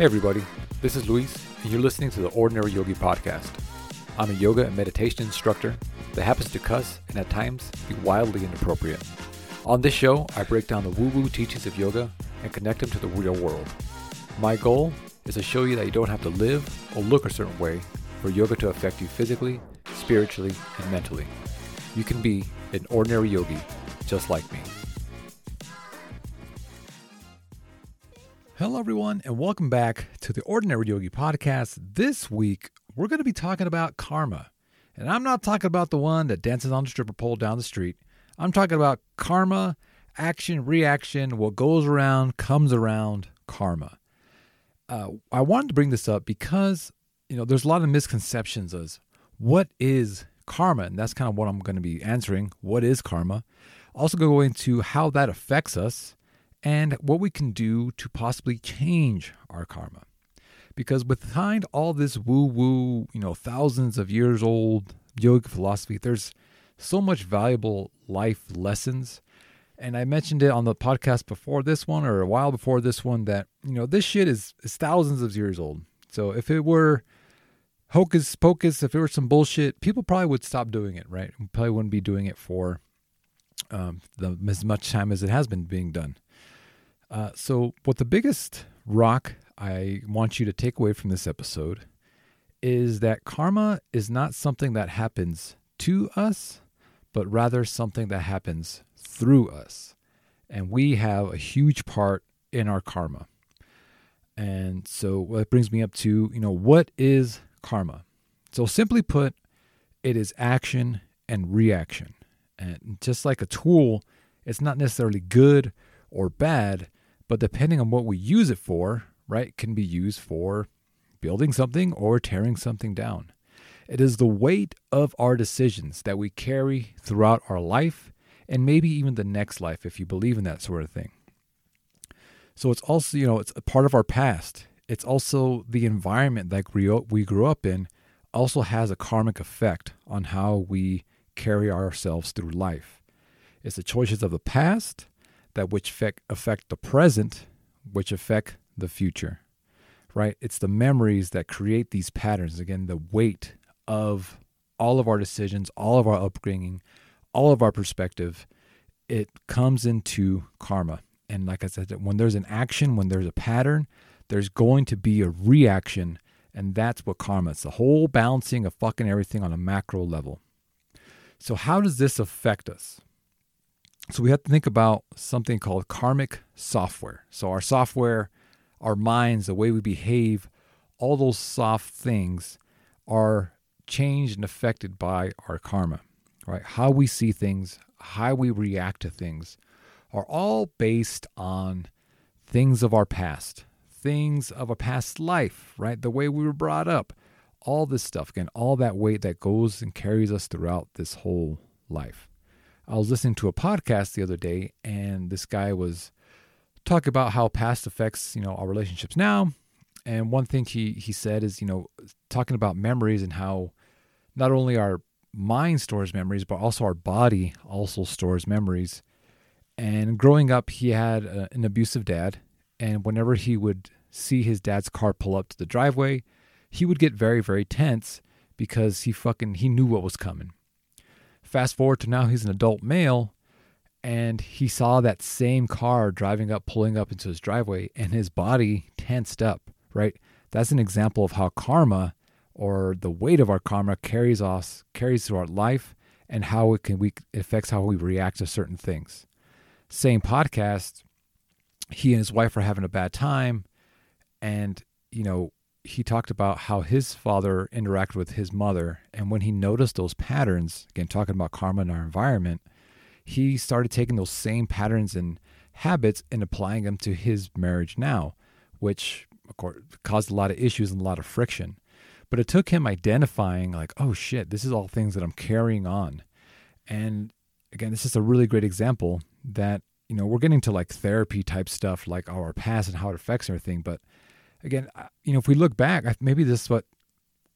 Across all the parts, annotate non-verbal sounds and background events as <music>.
Hey, everybody, this is Luis, and you're listening to the Ordinary Yogi Podcast. I'm a yoga and meditation instructor that happens to cuss and at times be wildly inappropriate. On this show, I break down the woo woo teachings of yoga and connect them to the real world. My goal is to show you that you don't have to live or look a certain way for yoga to affect you physically, spiritually, and mentally. You can be an ordinary yogi just like me. Hello, everyone, and welcome back to the Ordinary Yogi Podcast. This week, we're going to be talking about karma. And I'm not talking about the one that dances on the stripper pole down the street. I'm talking about karma, action, reaction, what goes around comes around, karma. Uh, I wanted to bring this up because, you know, there's a lot of misconceptions as what is karma? And that's kind of what I'm going to be answering. What is karma? Also, go into how that affects us and what we can do to possibly change our karma. Because behind all this woo woo, you know, thousands of years old yoga philosophy, there's so much valuable life lessons. And I mentioned it on the podcast before this one or a while before this one that, you know, this shit is, is thousands of years old. So if it were hocus pocus, if it were some bullshit, people probably would stop doing it, right? Probably wouldn't be doing it for um, the, as much time as it has been being done. Uh, so, what the biggest rock I want you to take away from this episode is that karma is not something that happens to us, but rather something that happens through us. And we have a huge part in our karma. And so that brings me up to, you know, what is karma? So simply put, it is action and reaction. And just like a tool, it's not necessarily good or bad, but depending on what we use it for, right, can be used for building something or tearing something down. It is the weight of our decisions that we carry throughout our life and maybe even the next life if you believe in that sort of thing. So it's also, you know, it's a part of our past. It's also the environment that we grew up in also has a karmic effect on how we carry ourselves through life. It's the choices of the past that which affect, the present, which affect the future, right? It's the memories that create these patterns. Again, the weight of all of our decisions, all of our upbringing, all of our perspective, it comes into karma. And like I said, when there's an action, when there's a pattern, there's going to be a reaction. And that's what karma is the whole balancing of fucking everything on a macro level. So, how does this affect us? So we have to think about something called karmic software. So our software, our minds, the way we behave, all those soft things are changed and affected by our karma, right? How we see things, how we react to things are all based on things of our past, things of a past life, right? The way we were brought up, all this stuff, again, all that weight that goes and carries us throughout this whole life. I was listening to a podcast the other day, and this guy was talking about how past affects you know our relationships now. And one thing he he said is you know talking about memories and how not only our mind stores memories, but also our body also stores memories. And growing up, he had a, an abusive dad, and whenever he would see his dad's car pull up to the driveway, he would get very very tense because he fucking he knew what was coming Fast forward to now, he's an adult male, and he saw that same car driving up, pulling up into his driveway, and his body tensed up, right? That's an example of how karma or the weight of our karma carries us, carries through our life, and how it can we affects how we react to certain things. Same podcast, he and his wife are having a bad time, and you know he talked about how his father interacted with his mother. And when he noticed those patterns, again, talking about karma in our environment, he started taking those same patterns and habits and applying them to his marriage now, which, of course, caused a lot of issues and a lot of friction. But it took him identifying, like, oh shit, this is all things that I'm carrying on. And again, this is a really great example that, you know, we're getting to like therapy type stuff, like oh, our past and how it affects everything. But again, you know, if we look back, maybe this is what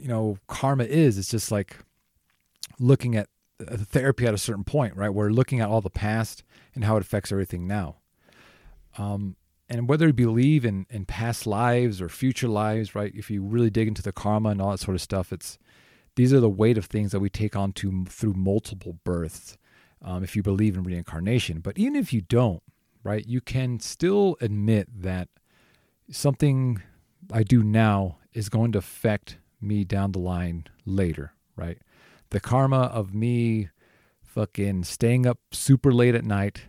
you know karma is. It's just like looking at therapy at a certain point, right? We're looking at all the past and how it affects everything now. Um, and whether you believe in, in past lives or future lives, right? If you really dig into the karma and all that sort of stuff, it's these are the weight of things that we take on to through multiple births. Um, if you believe in reincarnation, but even if you don't, right, you can still admit that something I do now is going to affect me down the line later, right? The karma of me fucking staying up super late at night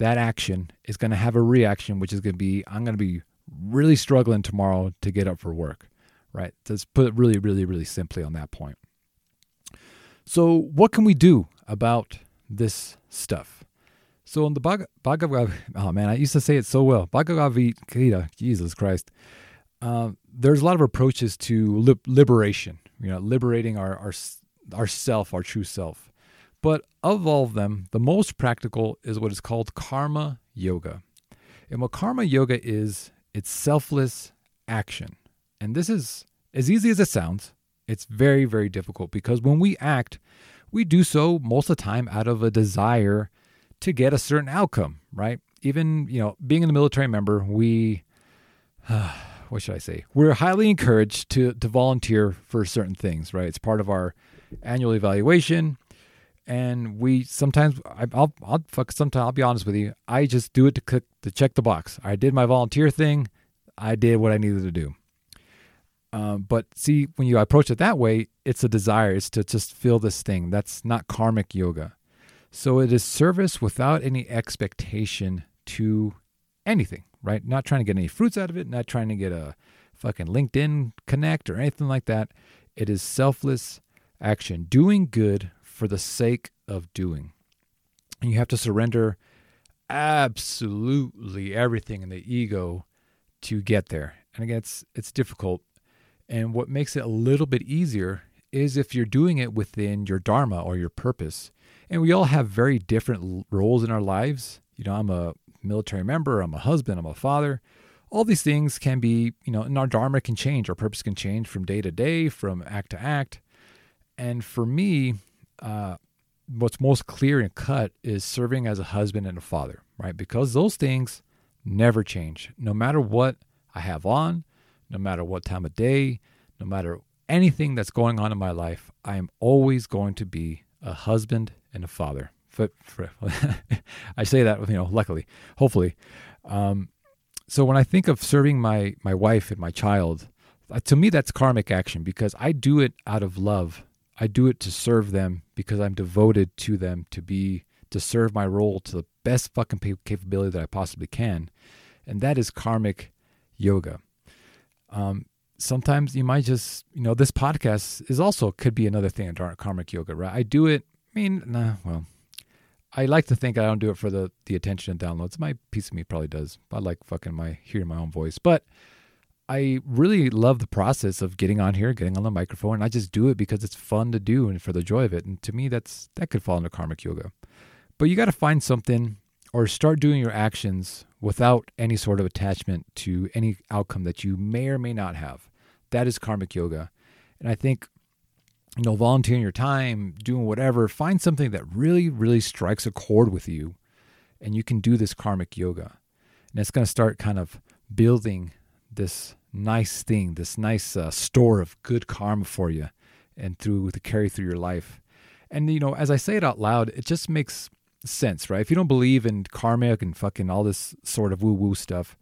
that action is going to have a reaction, which is going to be I'm going to be really struggling tomorrow to get up for work, right? Let's put it really, really, really simply on that point. So, what can we do about this stuff? So, in the Bhagavad, oh man, I used to say it so well. Bhagavad Gita, Jesus Christ. Uh, there's a lot of approaches to liberation. You know, liberating our our our self, our true self. But of all of them, the most practical is what is called karma yoga. And what karma yoga is, it's selfless action. And this is as easy as it sounds. It's very, very difficult because when we act, we do so most of the time out of a desire to get a certain outcome, right? Even, you know, being a military member, we, uh, <sighs> what should I say? We're highly encouraged to, to volunteer for certain things, right? It's part of our annual evaluation and we sometimes I, will I'll fuck sometimes I'll be honest with you. I just do it to click to check the box. I did my volunteer thing. I did what I needed to do. Um, but see, when you approach it that way, it's a desire. It's to just feel this thing. That's not karmic yoga. So it is service without any expectation to anything, right? Not trying to get any fruits out of it. Not trying to get a fucking LinkedIn connect or anything like that. It is selfless action, doing good for the sake of doing. And you have to surrender absolutely everything in the ego to get there. And again, it's it's difficult. And what makes it a little bit easier is if you're doing it within your dharma or your purpose. And we all have very different roles in our lives. You know, I'm a military member, I'm a husband, I'm a father. All these things can be, you know, and our dharma can change, our purpose can change from day to day, from act to act. And for me, uh, what's most clear and cut is serving as a husband and a father, right? Because those things never change. No matter what I have on, no matter what time of day, no matter anything that's going on in my life, I am always going to be a husband and a father. For, <laughs> I say that, you know, luckily, hopefully. Um, so when I think of serving my my wife and my child, uh, to me that's karmic action because I do it out of love I do it to serve them because I'm devoted to them to be to serve my role to the best fucking capability that I possibly can, and that is karmic yoga. Um, sometimes you might just you know this podcast is also could be another thing in karmic yoga, right? I do it. I mean, nah, well, I like to think I don't do it for the the attention and downloads. My piece of me probably does. I like fucking my hearing my own voice, but I really love the process of getting on here, getting on the microphone. And I just do it because it's fun to do and for the joy of it. And to me, that's that could fall into karmic yoga. But you got to find something or start doing your actions without any sort of attachment to any outcome that you may or may not have. That is karmic yoga. And I think, you know, volunteering your time, doing whatever, find something that really, really strikes a chord with you. And you can do this karmic yoga. And it's going to start kind of building this nice thing, this nice uh, store of good karma for you and through to carry through your life. And you know, as I say it out loud, it just makes sense, right? If you don't believe in karma and fucking all this sort of woo-woo stuff,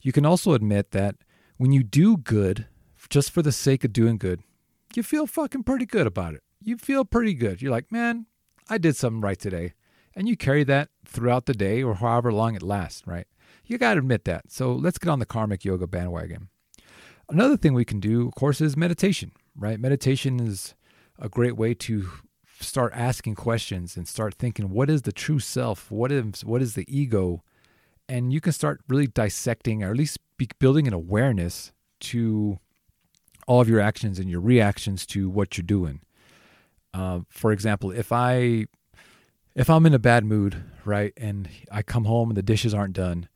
you can also admit that when you do good just for the sake of doing good, you feel fucking pretty good about it. You feel pretty good. You're like, man, I did something right today. And you carry that throughout the day or however long it lasts, right? You got to admit that. So let's get on the karmic yoga bandwagon. Another thing we can do, of course, is meditation, right? Meditation is a great way to start asking questions and start thinking what is the true self? What is what is the ego? And you can start really dissecting or at least building an awareness to all of your actions and your reactions to what you're doing. Uh, for example, if I if I'm in a bad mood, right, and I come home and the dishes aren't done,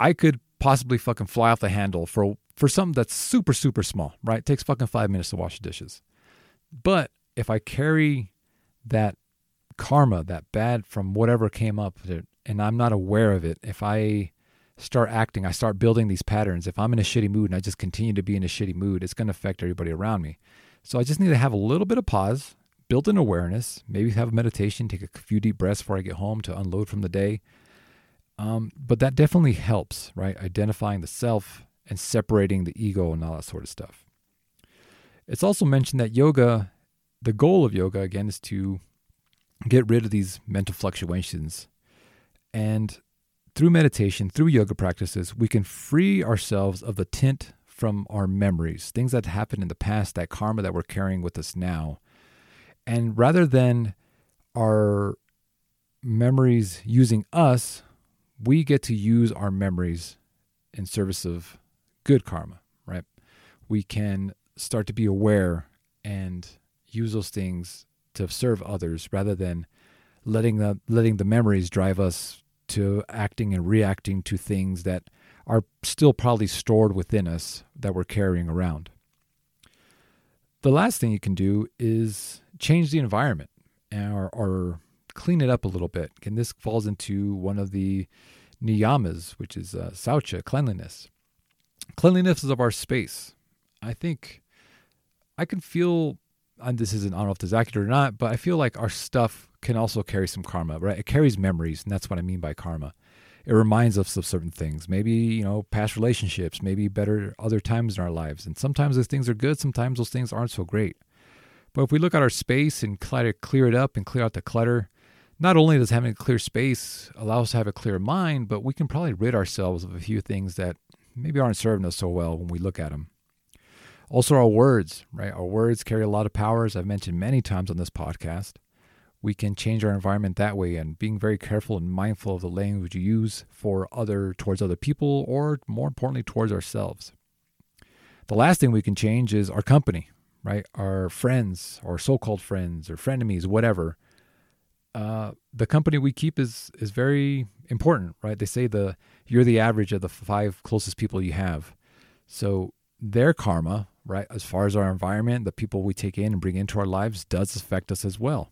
I could possibly fucking fly off the handle for for something that's super, super small, right? It takes fucking five minutes to wash the dishes. But if I carry that karma, that bad from whatever came up, and I'm not aware of it, if I start acting, I start building these patterns. If I'm in a shitty mood and I just continue to be in a shitty mood, it's going to affect everybody around me. So I just need to have a little bit of pause, build an awareness, maybe have a meditation, take a few deep breaths before I get home to unload from the day. Um, but that definitely helps, right? Identifying the self and separating the ego and all that sort of stuff. It's also mentioned that yoga, the goal of yoga, again, is to get rid of these mental fluctuations. And through meditation, through yoga practices, we can free ourselves of the tint from our memories, things that happened in the past, that karma that we're carrying with us now. And rather than our memories using us, we get to use our memories in service of good karma, right? We can start to be aware and use those things to serve others rather than letting the letting the memories drive us to acting and reacting to things that are still probably stored within us that we're carrying around. The last thing you can do is change the environment or, or clean it up a little bit. And this falls into one of the niyamas, which is uh, saucha, cleanliness. Cleanliness is of our space. I think I can feel, and this isn't, I don't know if this is accurate or not, but I feel like our stuff can also carry some karma, right? It carries memories, and that's what I mean by karma. It reminds us of certain things. Maybe you know past relationships maybe better other times in our lives. And sometimes those things are good sometimes those things aren't so great. But if we look at our space and try to clear it up and clear out the clutter not only does having a clear space allow us to have a clear mind but we can probably rid ourselves of a few things that maybe aren't serving us so well when we look at them also our words right? Our words carry a lot of power as i've mentioned many times on this podcast we can change our environment that way and being very careful and mindful of the language you use for other towards other people or more importantly towards ourselves. The last thing we can change is our company right? Our friends or so-called friends or frenemies whatever. Uh, the company we keep is is very important right? They say the you're the average of the five closest people you have. So their karma right as far as our environment the people we take in and bring into our lives does affect us as well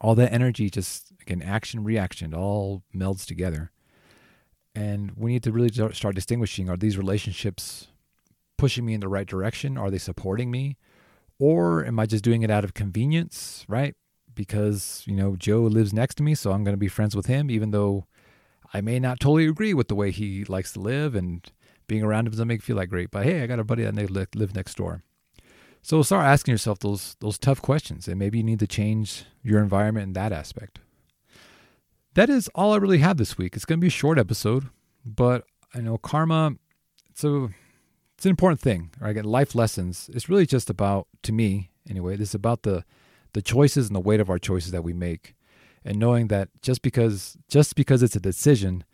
all that energy just again action reaction all melds together. And we need to really start distinguishing are these relationships pushing me in the right direction? Are they supporting me? Or am i just doing it out of convenience right? Because you know joe lives next to me so i'm going to be friends with him even though i may not totally agree with the way he likes to live and being around him doesn't make me feel like great. But hey i got a buddy that live next door so start asking yourself those those tough questions, and maybe you need to change your environment in that aspect. That is all I really have this week. It's going to be a short episode, but I know karma. It's a it's an important thing. Right? Again, life lessons. It's really just about, to me anyway, this is about the the choices and the weight of our choices that we make, and knowing that just because just because it's a decision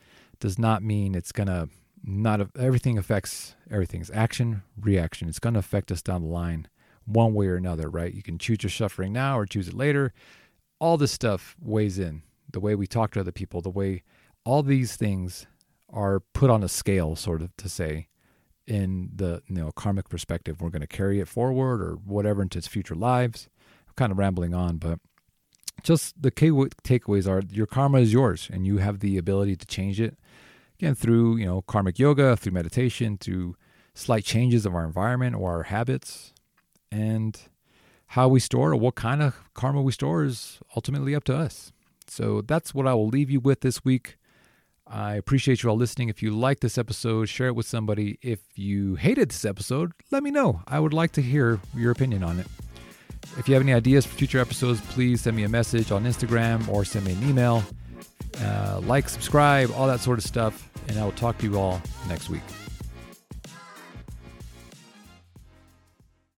does not mean it's gonna not everything affects everything's action reaction. It's gonna affect us down the line one way or another, right? You can choose your suffering now or choose it later. All this stuff weighs in. The way we talk to other people, the way all these things are put on a scale, sort of to say, in the you know karmic perspective. We're going to carry it forward or whatever into its future lives. I'm kind of rambling on, but just the key takeaways are your karma is yours, and you have the ability to change it. Again, through you know karmic yoga, through meditation, through slight changes of our environment or our habits, and how we store or what kind of karma we store is ultimately up to us. So that's what I will leave you with this week. I appreciate you all listening. If you like this episode, share it with somebody. If you hated this episode, let me know. I would like to hear your opinion on it. If you have any ideas for future episodes, please send me a message on Instagram or send me an email. Uh, like, subscribe, all that sort of stuff. And I will talk to you all next week.